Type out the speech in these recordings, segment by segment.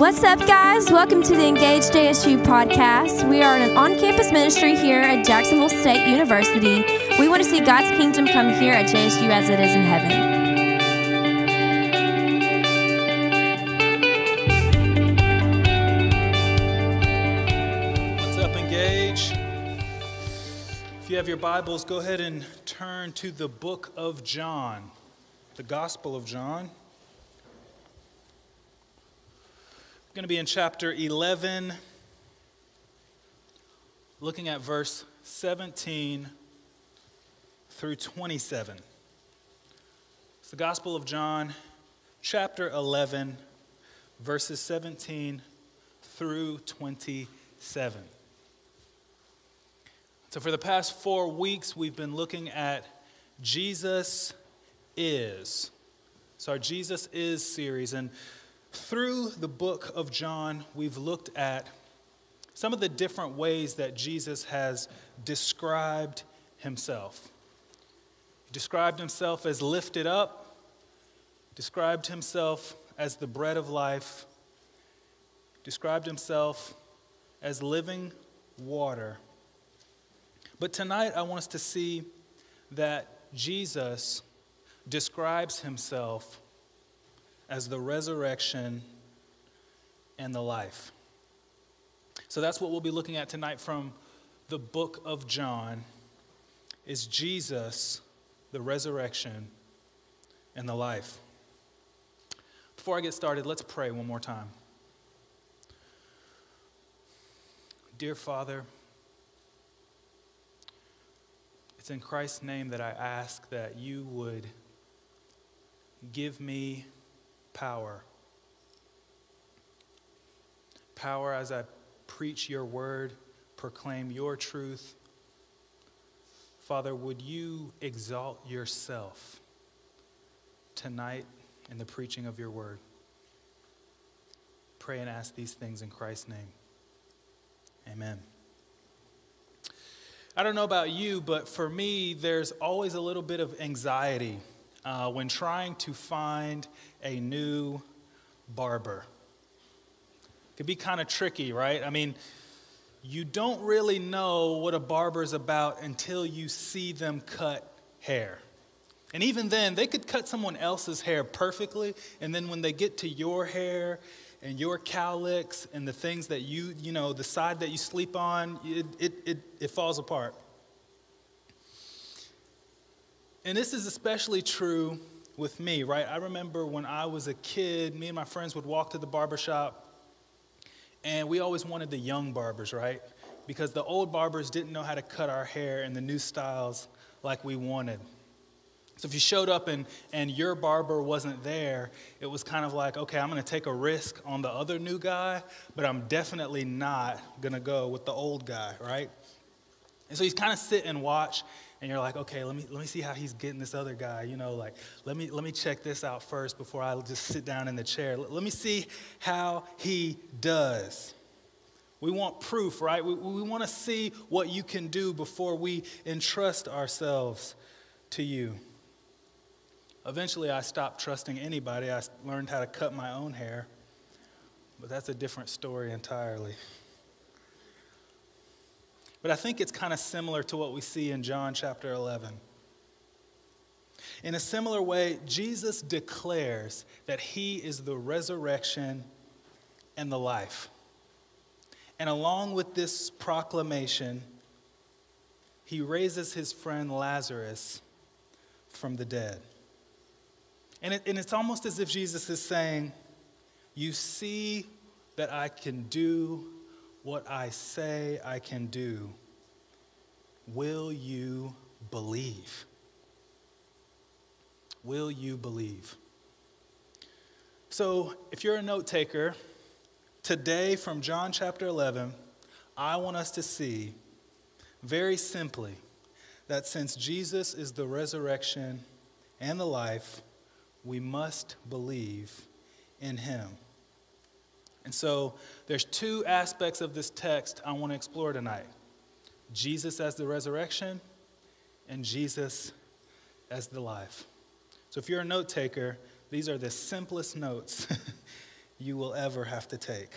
What's up, guys? Welcome to the Engaged JSU podcast. We are an on campus ministry here at Jacksonville State University. We want to see God's kingdom come here at JSU as it is in heaven. What's up, Engage? If you have your Bibles, go ahead and turn to the book of John, the Gospel of John. We're going to be in chapter 11, looking at verse 17 through 27. It's the Gospel of John, chapter 11, verses 17 through 27. So, for the past four weeks, we've been looking at Jesus is. It's our Jesus is series. And through the book of John, we've looked at some of the different ways that Jesus has described himself. He described himself as lifted up, described himself as the bread of life, described himself as living water. But tonight, I want us to see that Jesus describes himself as the resurrection and the life. So that's what we'll be looking at tonight from the book of John is Jesus the resurrection and the life. Before I get started, let's pray one more time. Dear Father, it's in Christ's name that I ask that you would give me power. Power as I preach your word, proclaim your truth. Father, would you exalt yourself tonight in the preaching of your word? Pray and ask these things in Christ's name. Amen. I don't know about you, but for me, there's always a little bit of anxiety uh, when trying to find a new barber. It can be kind of tricky, right? I mean, you don't really know what a barber is about until you see them cut hair. And even then, they could cut someone else's hair perfectly, and then when they get to your hair and your cowlicks and the things that you, you know, the side that you sleep on, it, it, it, it falls apart. And this is especially true with me, right? I remember when I was a kid, me and my friends would walk to the barber shop, and we always wanted the young barbers, right? Because the old barbers didn't know how to cut our hair in the new styles like we wanted. So if you showed up and, and your barber wasn't there, it was kind of like, okay, I'm going to take a risk on the other new guy, but I'm definitely not going to go with the old guy, right? And so you kind of sit and watch, and you're like, okay, let me, let me see how he's getting this other guy. You know, like, let me, let me check this out first before I just sit down in the chair. Let, let me see how he does. We want proof, right? We, we want to see what you can do before we entrust ourselves to you. Eventually, I stopped trusting anybody. I learned how to cut my own hair, but that's a different story entirely. But I think it's kind of similar to what we see in John chapter 11. In a similar way, Jesus declares that he is the resurrection and the life. And along with this proclamation, he raises his friend Lazarus from the dead. And, it, and it's almost as if Jesus is saying, You see that I can do what I say I can do. Will you believe? Will you believe? So, if you're a note taker, today from John chapter 11, I want us to see very simply that since Jesus is the resurrection and the life, we must believe in him. And so there's two aspects of this text I want to explore tonight Jesus as the resurrection and Jesus as the life. So if you're a note taker, these are the simplest notes you will ever have to take.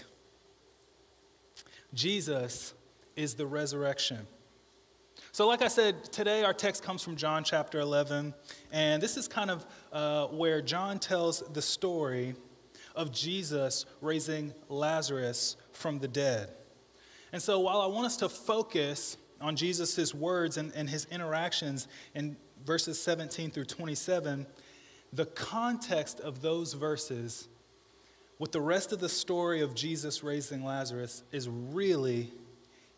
Jesus is the resurrection. So, like I said, today our text comes from John chapter 11, and this is kind of uh, where John tells the story of Jesus raising Lazarus from the dead. And so, while I want us to focus on Jesus' words and, and his interactions in verses 17 through 27, the context of those verses with the rest of the story of Jesus raising Lazarus is really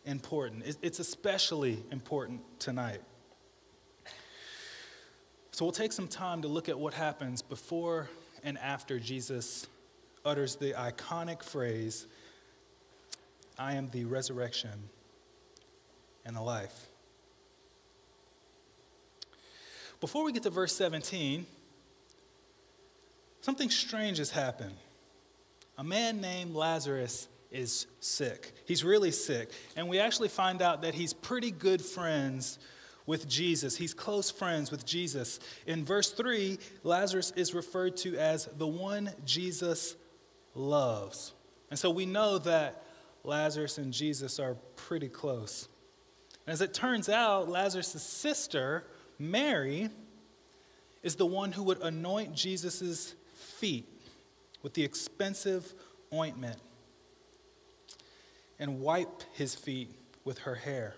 important. It's especially important tonight. So we'll take some time to look at what happens before and after Jesus utters the iconic phrase, I am the resurrection and the life. Before we get to verse 17, something strange has happened. A man named Lazarus is sick. He's really sick. And we actually find out that he's pretty good friends with Jesus. He's close friends with Jesus. In verse 3, Lazarus is referred to as the one Jesus loves. And so we know that Lazarus and Jesus are pretty close. And as it turns out, Lazarus' sister, Mary, is the one who would anoint Jesus' feet with the expensive ointment and wipe his feet with her hair.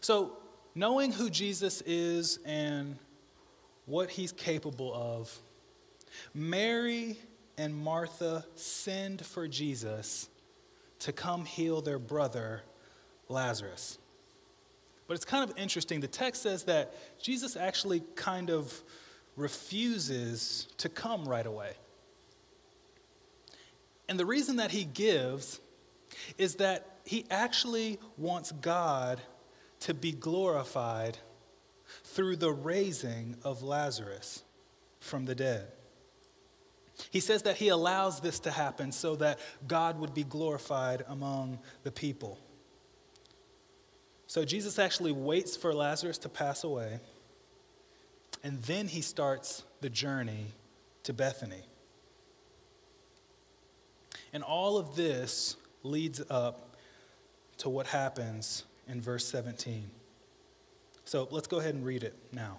So, knowing who Jesus is and what he's capable of, Mary and Martha send for Jesus to come heal their brother, Lazarus. But it's kind of interesting. The text says that Jesus actually kind of refuses to come right away. And the reason that he gives is that he actually wants God to be glorified through the raising of Lazarus from the dead. He says that he allows this to happen so that God would be glorified among the people. So Jesus actually waits for Lazarus to pass away, and then he starts the journey to Bethany. And all of this leads up to what happens in verse 17. So let's go ahead and read it now.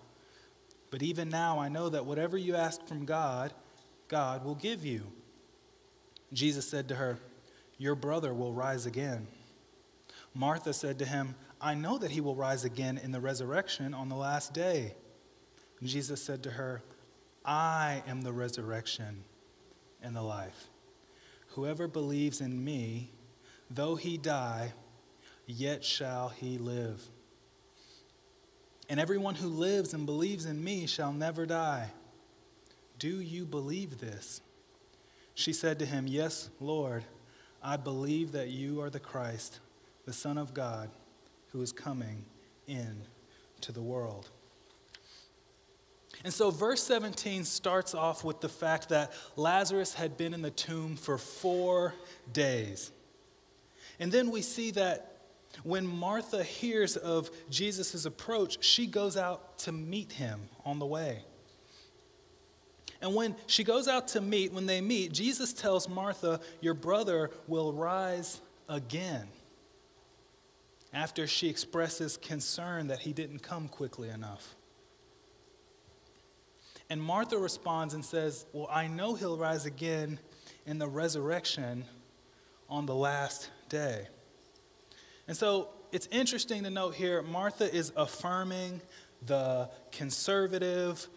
But even now I know that whatever you ask from God, God will give you. Jesus said to her, Your brother will rise again. Martha said to him, I know that he will rise again in the resurrection on the last day. Jesus said to her, I am the resurrection and the life. Whoever believes in me, though he die, yet shall he live. And everyone who lives and believes in me shall never die. Do you believe this? She said to him, Yes, Lord, I believe that you are the Christ, the Son of God, who is coming in to the world. And so, verse 17 starts off with the fact that Lazarus had been in the tomb for four days. And then we see that when Martha hears of Jesus' approach, she goes out to meet him on the way. And when she goes out to meet, when they meet, Jesus tells Martha, Your brother will rise again. After she expresses concern that he didn't come quickly enough. And Martha responds and says, Well, I know he'll rise again in the resurrection on the last day. And so it's interesting to note here Martha is affirming the conservative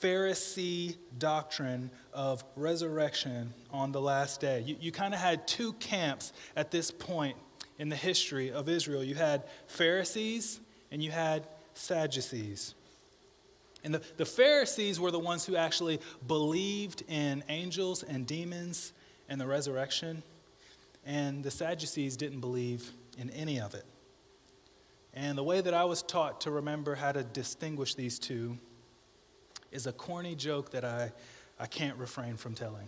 Pharisee doctrine of resurrection on the last day. You, you kind of had two camps at this point in the history of Israel you had Pharisees and you had Sadducees. And the, the Pharisees were the ones who actually believed in angels and demons and the resurrection. And the Sadducees didn't believe in any of it. And the way that I was taught to remember how to distinguish these two is a corny joke that I, I can't refrain from telling.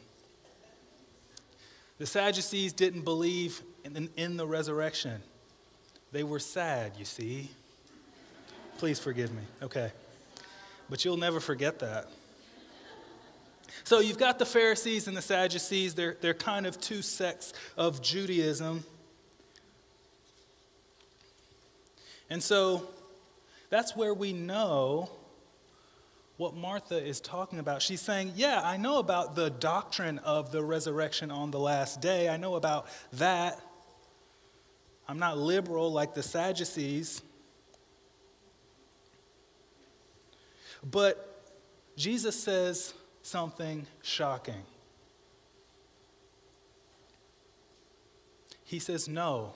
The Sadducees didn't believe in, in the resurrection. They were sad, you see. Please forgive me. Okay. But you'll never forget that. So you've got the Pharisees and the Sadducees. They're, they're kind of two sects of Judaism. And so that's where we know what Martha is talking about. She's saying, Yeah, I know about the doctrine of the resurrection on the last day. I know about that. I'm not liberal like the Sadducees. But Jesus says something shocking. He says, No,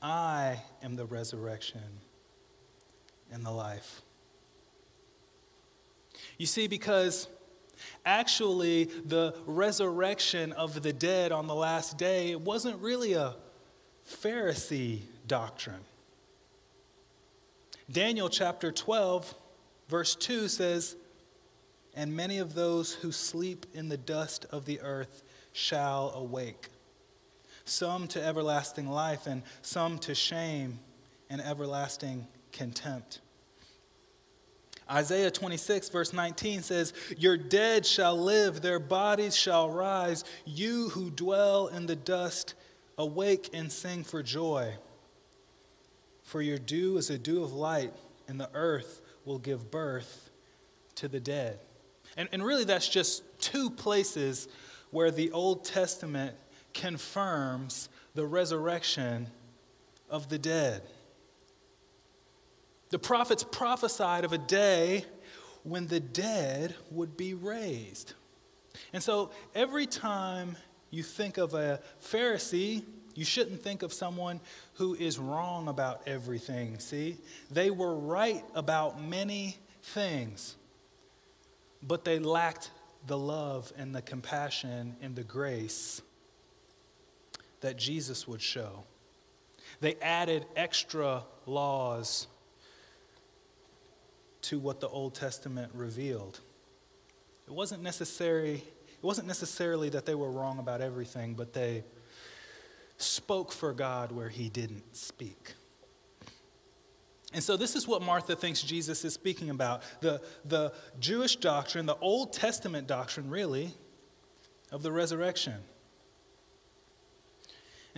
I am the resurrection and the life. You see, because actually the resurrection of the dead on the last day it wasn't really a Pharisee doctrine. Daniel chapter 12, verse 2 says, And many of those who sleep in the dust of the earth shall awake, some to everlasting life, and some to shame and everlasting contempt. Isaiah 26, verse 19 says, Your dead shall live, their bodies shall rise. You who dwell in the dust, awake and sing for joy. For your dew is a dew of light, and the earth will give birth to the dead. And, and really, that's just two places where the Old Testament confirms the resurrection of the dead. The prophets prophesied of a day when the dead would be raised. And so every time you think of a Pharisee, you shouldn't think of someone who is wrong about everything. See? They were right about many things, but they lacked the love and the compassion and the grace that Jesus would show. They added extra laws to what the Old Testament revealed. It wasn't necessary, it wasn't necessarily that they were wrong about everything, but they spoke for God where he didn't speak. And so, this is what Martha thinks Jesus is speaking about the, the Jewish doctrine, the Old Testament doctrine, really, of the resurrection.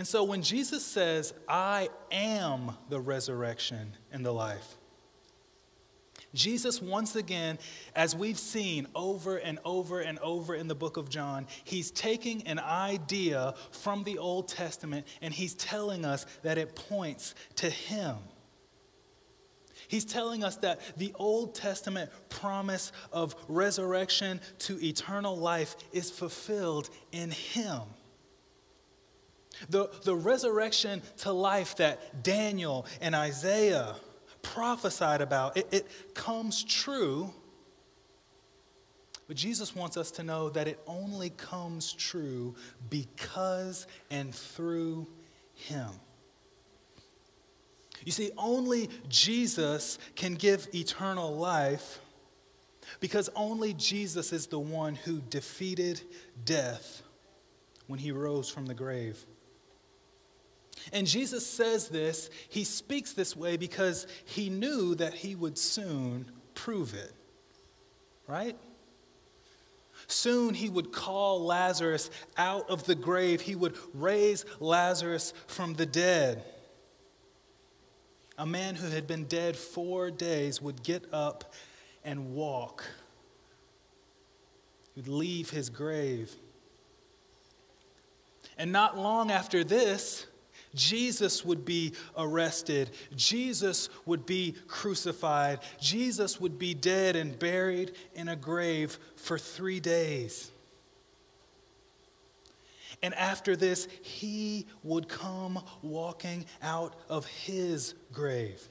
And so, when Jesus says, I am the resurrection and the life, Jesus, once again, as we've seen over and over and over in the book of John, he's taking an idea from the Old Testament and he's telling us that it points to him. He's telling us that the Old Testament promise of resurrection to eternal life is fulfilled in him. The, the resurrection to life that Daniel and Isaiah prophesied about, it, it comes true. But Jesus wants us to know that it only comes true because and through Him. You see, only Jesus can give eternal life because only Jesus is the one who defeated death when he rose from the grave. And Jesus says this, he speaks this way because he knew that he would soon prove it. Right? Soon he would call Lazarus out of the grave. He would raise Lazarus from the dead. A man who had been dead four days would get up and walk. He would leave his grave. And not long after this, Jesus would be arrested. Jesus would be crucified. Jesus would be dead and buried in a grave for three days. And after this, he would come walking out of his grave.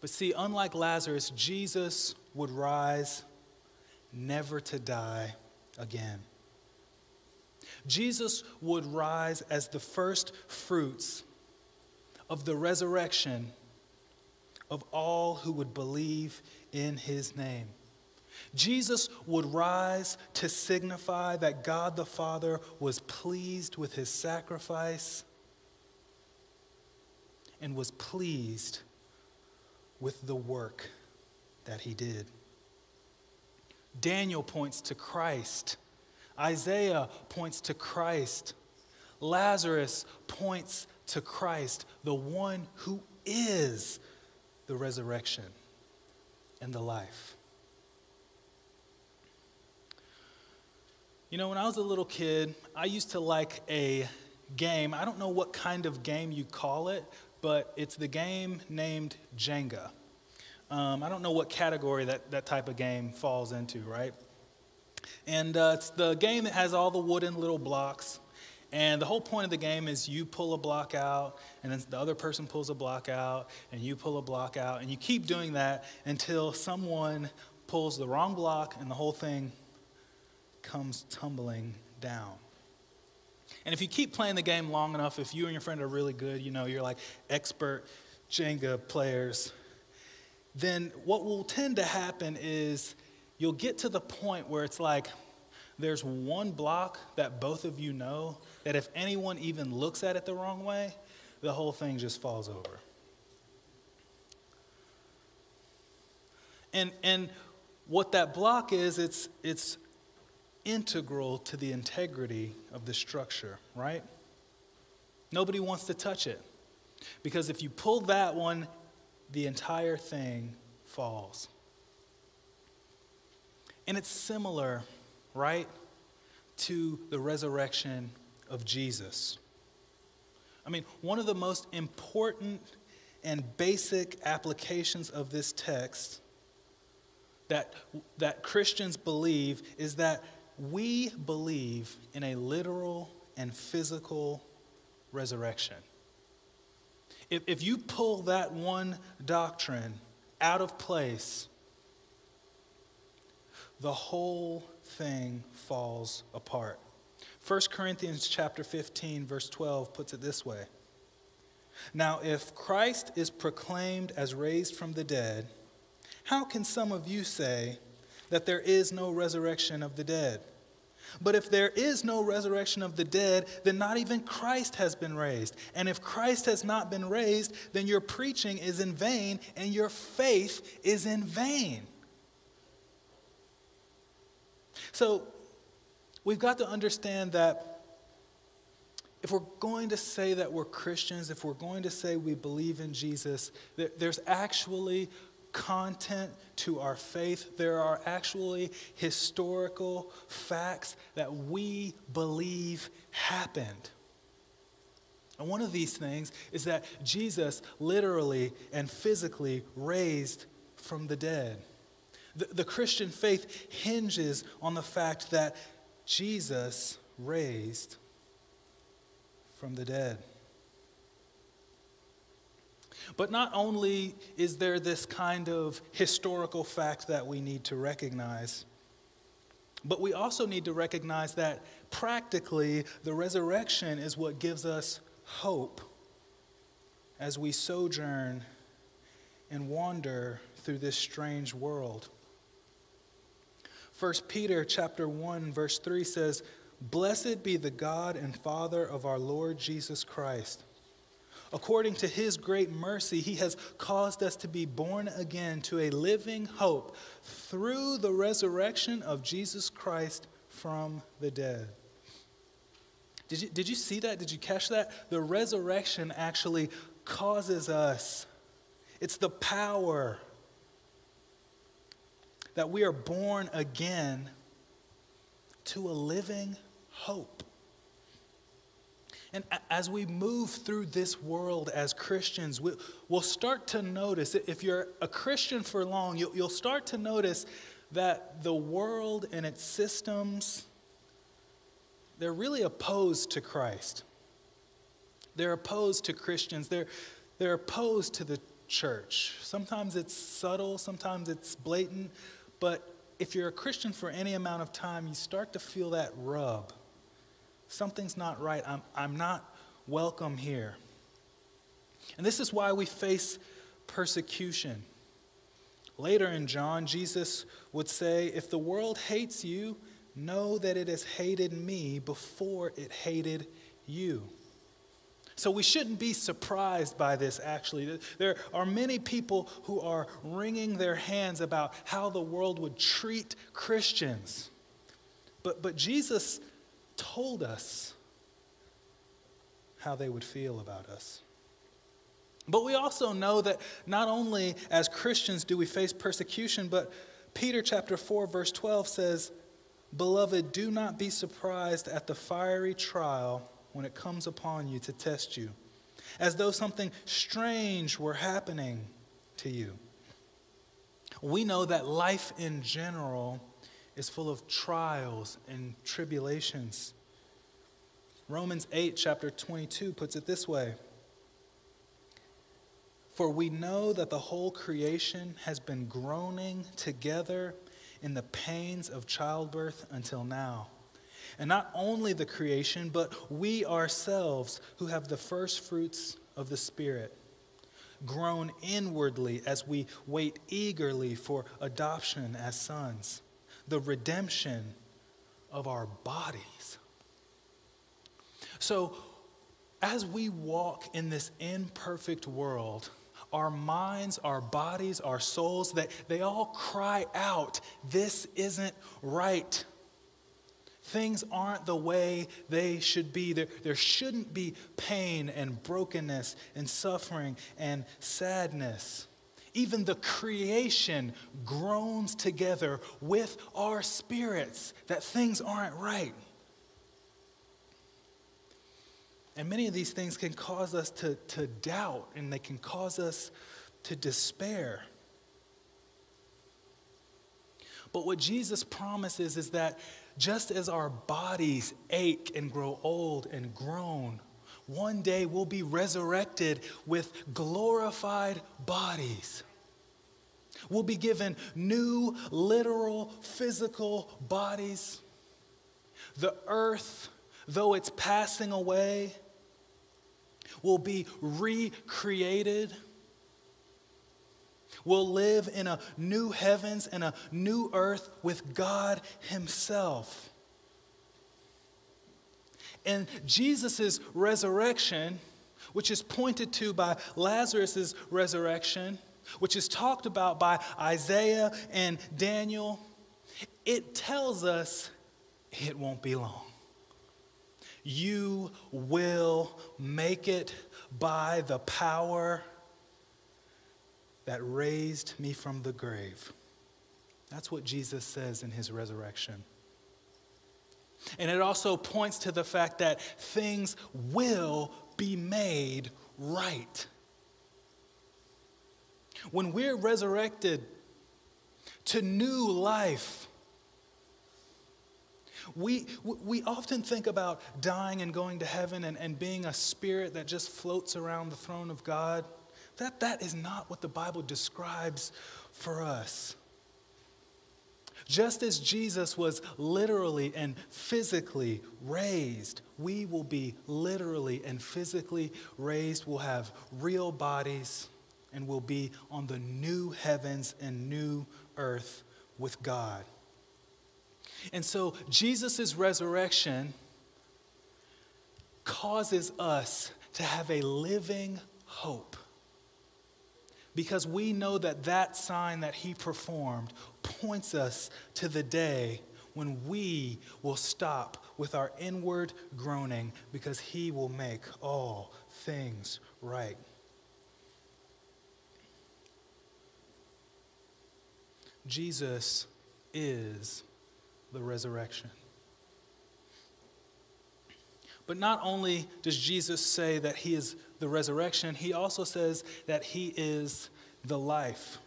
But see, unlike Lazarus, Jesus would rise never to die again. Jesus would rise as the first fruits of the resurrection of all who would believe in his name. Jesus would rise to signify that God the Father was pleased with his sacrifice and was pleased with the work that he did. Daniel points to Christ. Isaiah points to Christ. Lazarus points to Christ, the one who is the resurrection and the life. You know, when I was a little kid, I used to like a game. I don't know what kind of game you call it, but it's the game named Jenga. Um, I don't know what category that, that type of game falls into, right? And uh, it's the game that has all the wooden little blocks. And the whole point of the game is you pull a block out, and then the other person pulls a block out, and you pull a block out, and you keep doing that until someone pulls the wrong block and the whole thing comes tumbling down. And if you keep playing the game long enough, if you and your friend are really good, you know, you're like expert Jenga players, then what will tend to happen is you'll get to the point where it's like there's one block that both of you know that if anyone even looks at it the wrong way, the whole thing just falls over. And, and what that block is, it's, it's integral to the integrity of the structure, right? Nobody wants to touch it. Because if you pull that one, the entire thing falls. And it's similar, right, to the resurrection of Jesus. I mean, one of the most important and basic applications of this text that, that Christians believe is that we believe in a literal and physical resurrection. If, if you pull that one doctrine out of place, the whole thing falls apart. 1 Corinthians chapter 15 verse 12 puts it this way. Now if Christ is proclaimed as raised from the dead, how can some of you say that there is no resurrection of the dead? But if there is no resurrection of the dead, then not even Christ has been raised. And if Christ has not been raised, then your preaching is in vain and your faith is in vain. So we've got to understand that if we're going to say that we're Christians, if we're going to say we believe in Jesus, there's actually content to our faith. There are actually historical facts that we believe happened. And one of these things is that Jesus literally and physically raised from the dead. The, the Christian faith hinges on the fact that Jesus raised from the dead. But not only is there this kind of historical fact that we need to recognize, but we also need to recognize that practically the resurrection is what gives us hope as we sojourn and wander through this strange world. 1 Peter chapter 1 verse 3 says, "Blessed be the God and Father of our Lord Jesus Christ, According to his great mercy, he has caused us to be born again to a living hope through the resurrection of Jesus Christ from the dead. Did you, did you see that? Did you catch that? The resurrection actually causes us, it's the power that we are born again to a living hope. And as we move through this world as Christians, we'll start to notice, if you're a Christian for long, you'll start to notice that the world and its systems, they're really opposed to Christ. They're opposed to Christians. They're, they're opposed to the church. Sometimes it's subtle, sometimes it's blatant, but if you're a Christian for any amount of time, you start to feel that rub. Something's not right. I'm, I'm not welcome here. And this is why we face persecution. Later in John, Jesus would say, If the world hates you, know that it has hated me before it hated you. So we shouldn't be surprised by this, actually. There are many people who are wringing their hands about how the world would treat Christians. But, but Jesus told us how they would feel about us. But we also know that not only as Christians do we face persecution, but Peter chapter 4 verse 12 says, "Beloved, do not be surprised at the fiery trial when it comes upon you to test you, as though something strange were happening to you." We know that life in general is full of trials and tribulations. Romans 8 chapter 22 puts it this way: for we know that the whole creation has been groaning together in the pains of childbirth until now. And not only the creation, but we ourselves who have the first fruits of the Spirit, groan inwardly as we wait eagerly for adoption as sons, the redemption of our bodies. So, as we walk in this imperfect world, our minds, our bodies, our souls, that they all cry out, This isn't right. Things aren't the way they should be. There, there shouldn't be pain and brokenness and suffering and sadness. Even the creation groans together with our spirits that things aren't right. And many of these things can cause us to, to doubt and they can cause us to despair. But what Jesus promises is that just as our bodies ache and grow old and groan, one day we'll be resurrected with glorified bodies. We'll be given new, literal, physical bodies. The earth, though it's passing away, will be recreated. We'll live in a new heavens and a new earth with God Himself. And Jesus' resurrection, which is pointed to by Lazarus' resurrection, which is talked about by Isaiah and Daniel, it tells us it won't be long. You will make it by the power that raised me from the grave. That's what Jesus says in his resurrection. And it also points to the fact that things will be made right. When we're resurrected to new life, we, we often think about dying and going to heaven and, and being a spirit that just floats around the throne of God. That, that is not what the Bible describes for us. Just as Jesus was literally and physically raised, we will be literally and physically raised. We'll have real bodies and we'll be on the new heavens and new earth with God. And so Jesus' resurrection causes us to have a living hope. Because we know that that sign that he performed points us to the day when we will stop with our inward groaning because he will make all things right. Jesus is the resurrection. But not only does Jesus say that he is the resurrection, he also says that he is the life.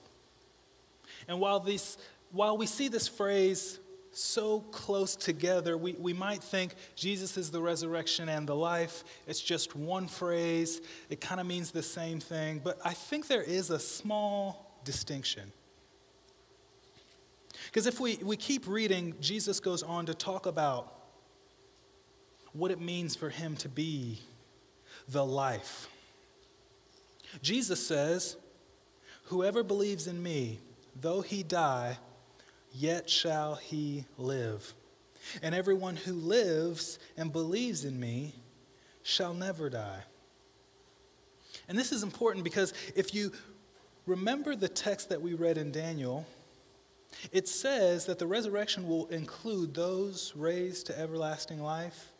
And while, these, while we see this phrase so close together, we, we might think Jesus is the resurrection and the life. It's just one phrase, it kind of means the same thing. But I think there is a small distinction. Because if we, we keep reading, Jesus goes on to talk about what it means for him to be the life. Jesus says, Whoever believes in me, though he die, yet shall he live. And everyone who lives and believes in me shall never die. And this is important because if you remember the text that we read in Daniel, it says that the resurrection will include those raised to everlasting life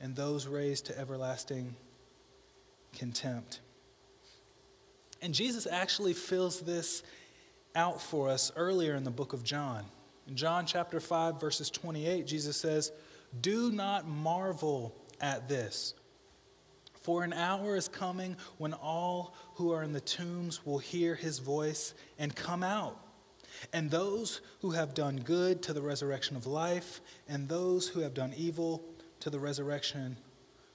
and those raised to everlasting contempt. And Jesus actually fills this out for us earlier in the book of John. In John chapter 5, verses 28, Jesus says, Do not marvel at this, for an hour is coming when all who are in the tombs will hear his voice and come out. And those who have done good to the resurrection of life, and those who have done evil to the resurrection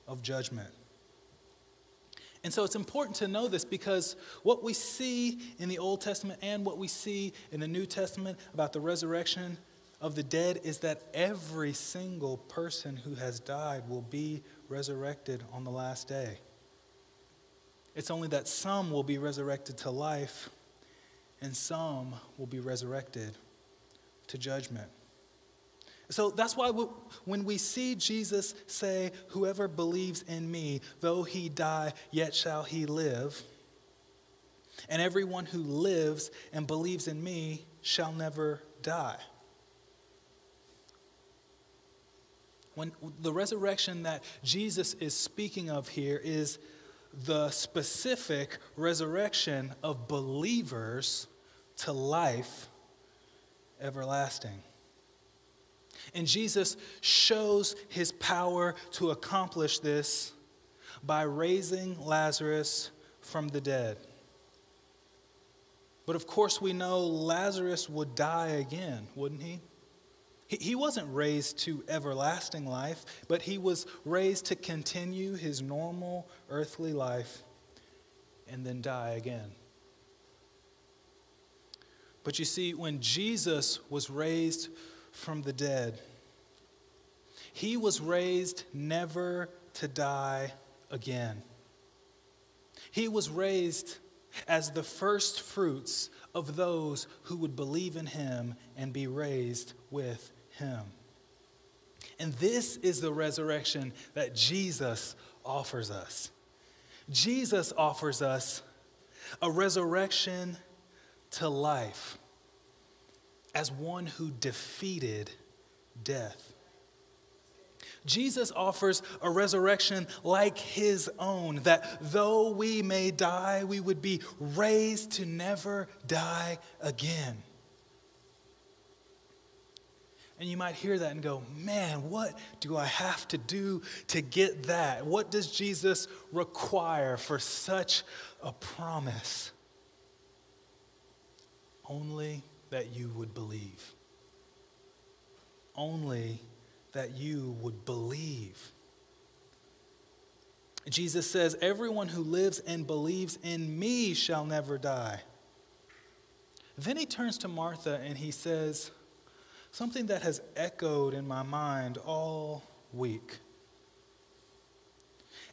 of judgment. And so it's important to know this because what we see in the Old Testament and what we see in the New Testament about the resurrection of the dead is that every single person who has died will be resurrected on the last day. It's only that some will be resurrected to life and some will be resurrected to judgment. So that's why we, when we see Jesus say, Whoever believes in me, though he die, yet shall he live, and everyone who lives and believes in me shall never die. When the resurrection that Jesus is speaking of here is the specific resurrection of believers to life everlasting. And Jesus shows his power to accomplish this by raising Lazarus from the dead. But of course, we know Lazarus would die again, wouldn't he? He wasn't raised to everlasting life, but he was raised to continue his normal earthly life and then die again. But you see, when Jesus was raised from the dead. He was raised never to die again. He was raised as the first fruits of those who would believe in him and be raised with him. And this is the resurrection that Jesus offers us. Jesus offers us a resurrection to life as one who defeated death. Jesus offers a resurrection like his own, that though we may die, we would be raised to never die again. And you might hear that and go, man, what do I have to do to get that? What does Jesus require for such a promise? Only that you would believe. Only that you would believe. Jesus says, Everyone who lives and believes in me shall never die. Then he turns to Martha and he says, Something that has echoed in my mind all week.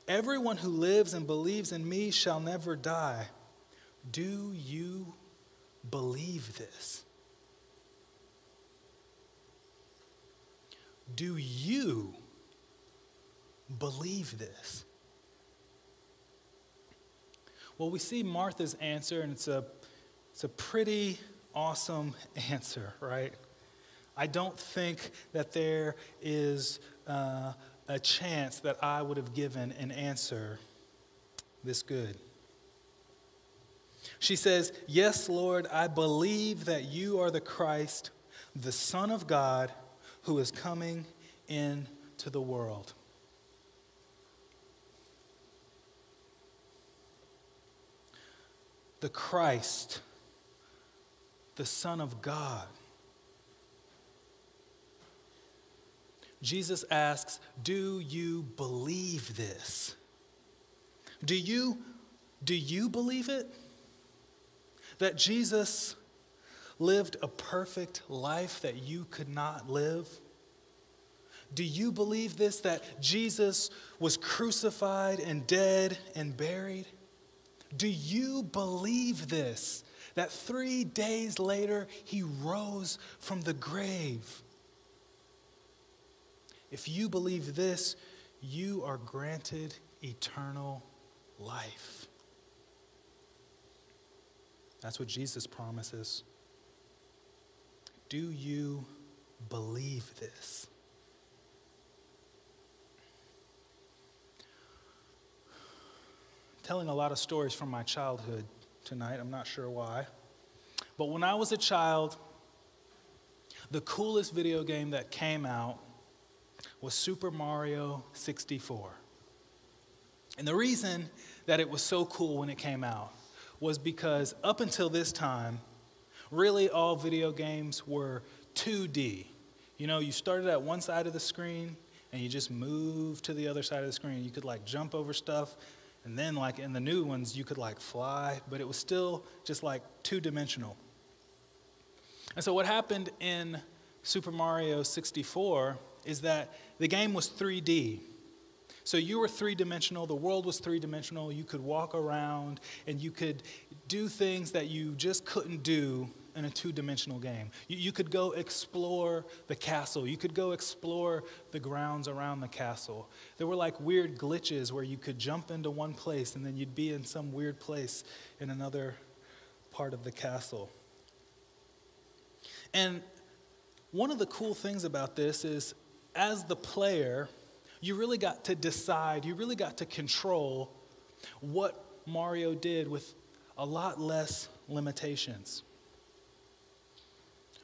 Everyone who lives and believes in me shall never die. Do you believe this? Do you believe this? Well, we see Martha's answer, and it's a, it's a pretty awesome answer, right? I don't think that there is uh, a chance that I would have given an answer this good. She says, Yes, Lord, I believe that you are the Christ, the Son of God who is coming into the world. The Christ, the Son of God. Jesus asks, Do you believe this? Do you, do you believe it? That Jesus lived a perfect life that you could not live? Do you believe this that Jesus was crucified and dead and buried? Do you believe this that three days later he rose from the grave? If you believe this, you are granted eternal life. That's what Jesus promises. Do you believe this? telling a lot of stories from my childhood tonight. I'm not sure why. But when I was a child, the coolest video game that came out was Super Mario 64. And the reason that it was so cool when it came out was because up until this time, really all video games were 2D. You know, you started at one side of the screen and you just moved to the other side of the screen. You could like jump over stuff and then, like in the new ones, you could like fly, but it was still just like two dimensional. And so, what happened in Super Mario 64 is that the game was 3D. So, you were three dimensional, the world was three dimensional, you could walk around, and you could do things that you just couldn't do in a two dimensional game. You, you, could go explore the castle, you could go explore the grounds around the castle. There were like weird glitches where you could jump into one place and then you'd be in some weird place in another part of the castle. And one of the cool things about this is, as the player, you really got to decide, you really got to control what Mario did with a lot less limitations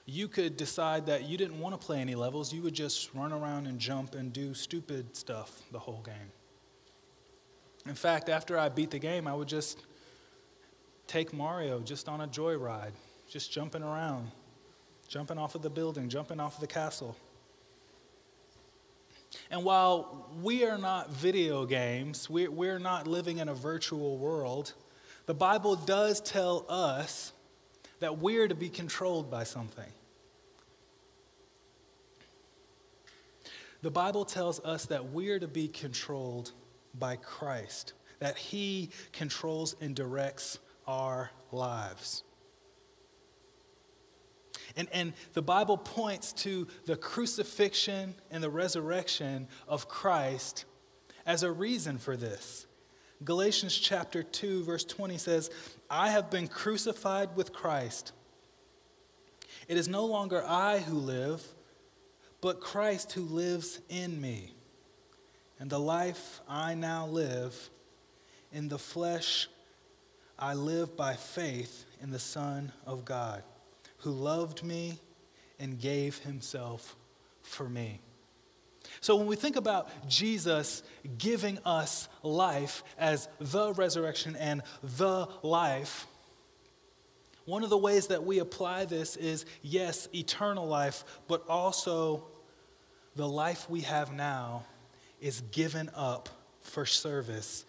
you could decide that you didn't want to play any levels. You would just run around and jump and do stupid stuff the whole game. In fact, after I beat the game, I would just take Mario just on a joyride, just jumping around, jumping off of the building, jumping off of the castle. And while we are not video games, we're not living in a virtual world, the Bible does tell us that we're to be controlled by something. The Bible tells us that we're to be controlled by Christ, that He controls and directs our lives. And, and the Bible points to the crucifixion and the resurrection of Christ as a reason for this. Galatians chapter 2, verse 20 says, I have been crucified with Christ. It is no longer I who live, but Christ who lives in me. And the life I now live in the flesh, I live by faith in the Son of God, who loved me and gave himself for me. So when we think about Jesus giving us life as the resurrection and the life, one of the ways that we apply this is yes, eternal life, but also the life we have now is given up for service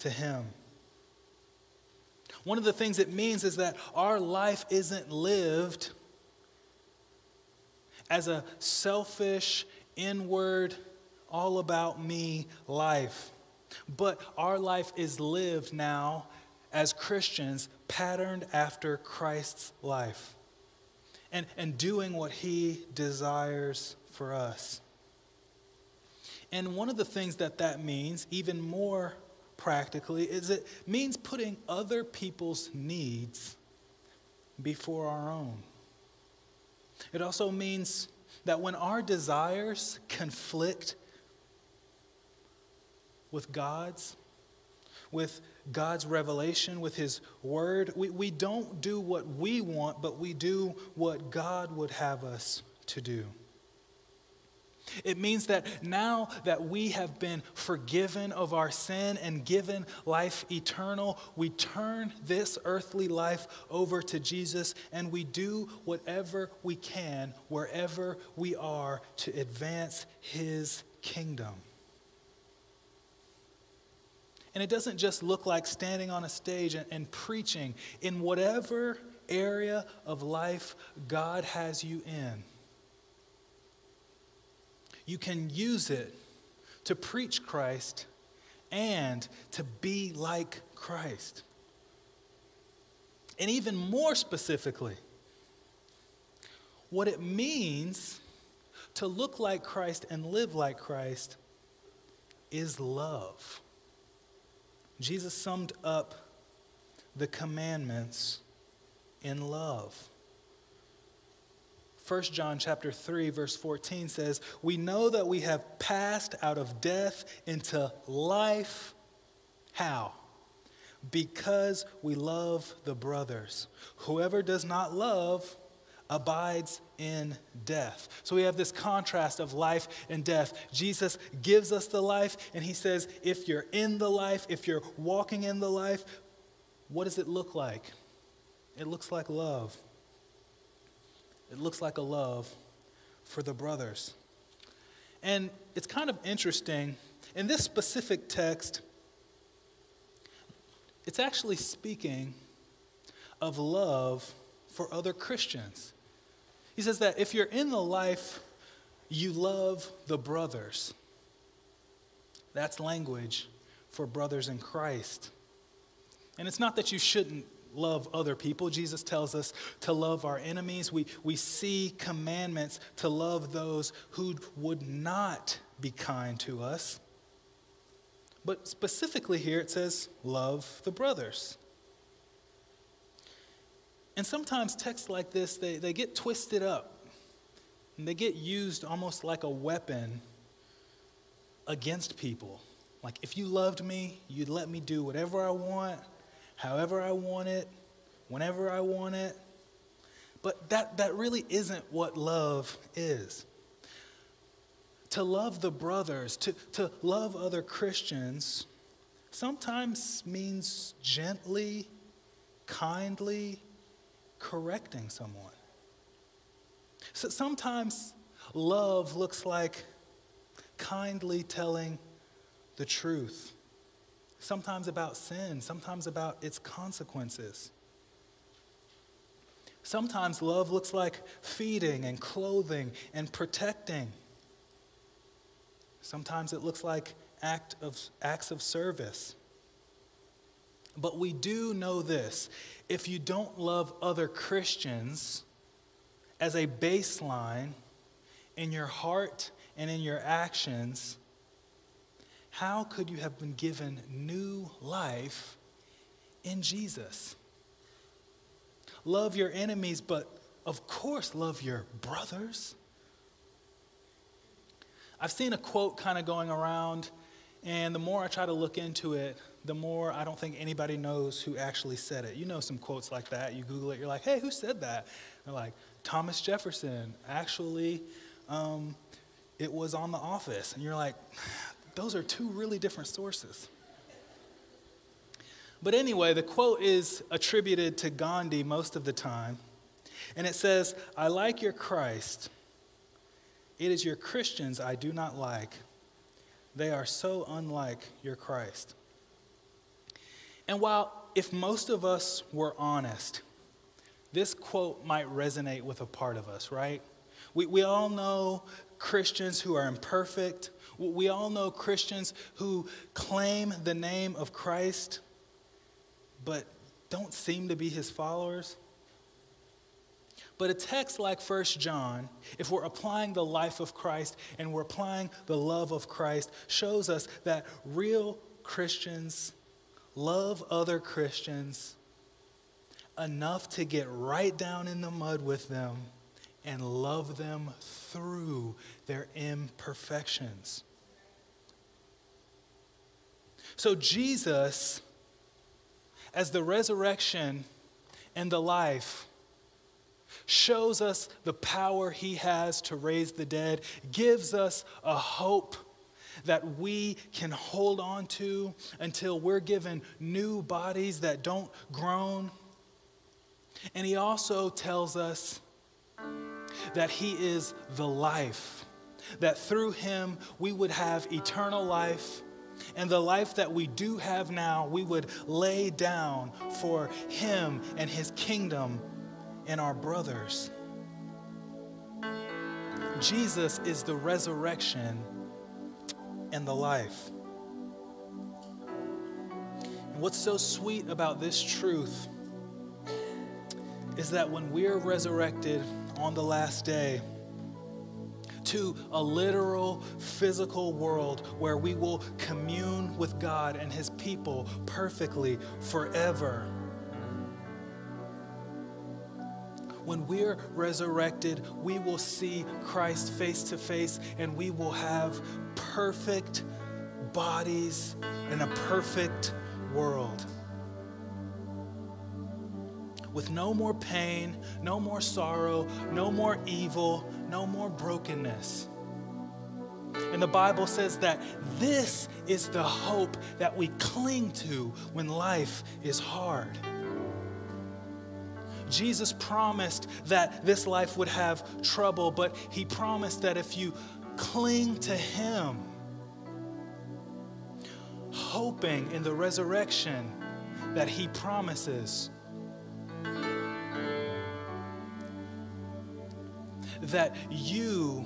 to Him. One of the things it means is that our life isn't lived as a selfish, inward, all about me life. But our life is lived now as Christians, patterned after Christ's life and, and doing what he desires for us. And one of the things that that means, even more practically, is it means putting other people's needs before our own. It also means that when our desires conflict with God's, with God's revelation, with His Word, we, we don't do what we want, but we do what God would have us to do. It means that now that we have been forgiven of our sin and given life eternal, we turn this earthly life over to Jesus and we do whatever we can wherever we are to advance his kingdom. And it doesn't just look like standing on a stage and, and preaching in whatever area of life God has you in you can use it to preach Christ and to be like Christ. And even more specifically, what it means to look like Christ and live like Christ is love. Jesus summed up the commandments in love. 1 John chapter 3 verse 14 says, "We know that we have passed out of death into life how? Because we love the brothers. Whoever does not love abides in death. So we have this contrast of life and death. Jesus gives us the life, and he says, if you're in the life, if you're walking in the life, what does it look like? It looks like love. It looks like a love for the brothers. And it's kind of interesting. In this specific text, it's actually speaking of love for other Christians. He says that if you're in the life, you love the brothers. That's language for brothers in Christ. And it's not that you shouldn't love other people. Jesus tells us to love our enemies. We, we see commandments to love those who would not be kind to us. But specifically here it says, love the brothers. And sometimes texts like this, they, they get twisted up. And they get used almost like a weapon against people. Like, if you loved me, you'd let me do whatever I want however I want it, whenever I want it. But that, that really isn't what love is. To love the brothers, to, to love other Christians, sometimes means gently, kindly correcting someone. So sometimes love looks like kindly telling the truth sometimes about sin, sometimes about its consequences. Sometimes love looks like feeding and clothing and protecting. Sometimes it looks like act of, acts of service. But we do know this if you don't love other Christians as a baseline in your heart and in your actions, how could you have been given new life in Jesus? Love your enemies, but of course, love your brothers. I've seen a quote kind of going around, and the more I try to look into it, the more I don't think anybody knows who actually said it. You know some quotes like that. You Google it, you're like, hey, who said that? they're like, Thomas Jefferson. Actually, um, it was on The Office. And you're like, those are two really different sources. But anyway, the quote is attributed to Gandhi most of the time. And it says, I like your Christ. It is your Christians I do not like. They are so unlike your Christ. And while, if most of us were honest, this quote might resonate with a part of us, right? We, we all know Christians who are imperfect, we all know Christians who claim the name of Christ, but don't seem to be his followers. But a text like 1 John, if we're applying the life of Christ and we're applying the love of Christ, shows us that real Christians love other Christians enough to get right down in the mud with them and love them through their imperfections. So, Jesus, as the resurrection and the life, shows us the power he has to raise the dead, gives us a hope that we can hold on to until we're given new bodies that don't groan. And he also tells us that he is the life, that through him we would have eternal life. And the life that we do have now, we would lay down for him and his kingdom and our brothers. Jesus is the resurrection and the life. And what's so sweet about this truth is that when we're resurrected on the last day, to a literal physical world where we will commune with God and His people perfectly forever. When we're resurrected, we will see Christ face to face and we will have perfect bodies in a perfect world. With no more pain, no more sorrow, no more evil, no more brokenness. And the Bible says that this is the hope that we cling to when life is hard. Jesus promised that this life would have trouble, but he promised that if you cling to him, hoping in the resurrection that he promises, that you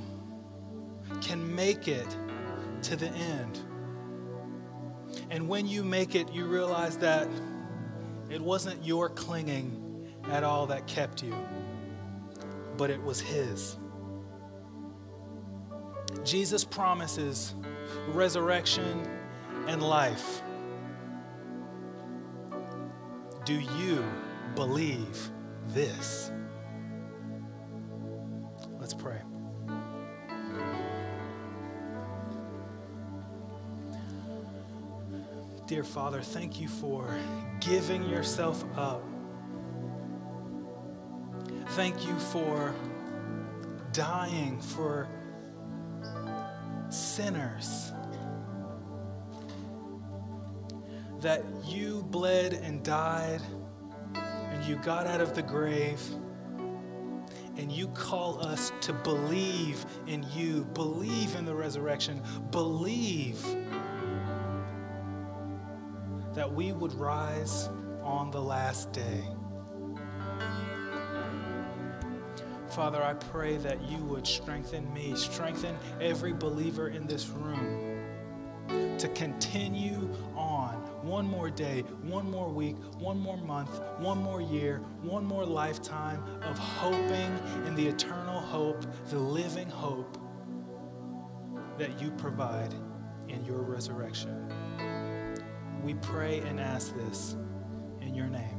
can make it to the end. And when you make it, you realize that it wasn't your clinging at all that kept you, but it was His. Jesus promises resurrection and life. Do you believe this? Father, thank you for giving yourself up. Thank you for dying for sinners. That you bled and died, and you got out of the grave, and you call us to believe in you, believe in the resurrection, believe we would rise on the last day. Father, I pray that you would strengthen me, strengthen every believer in this room to continue on one more day, one more week, one more month, one more year, one more lifetime of hoping in the eternal hope, the living hope that you provide in your resurrection. We pray and ask this in your name.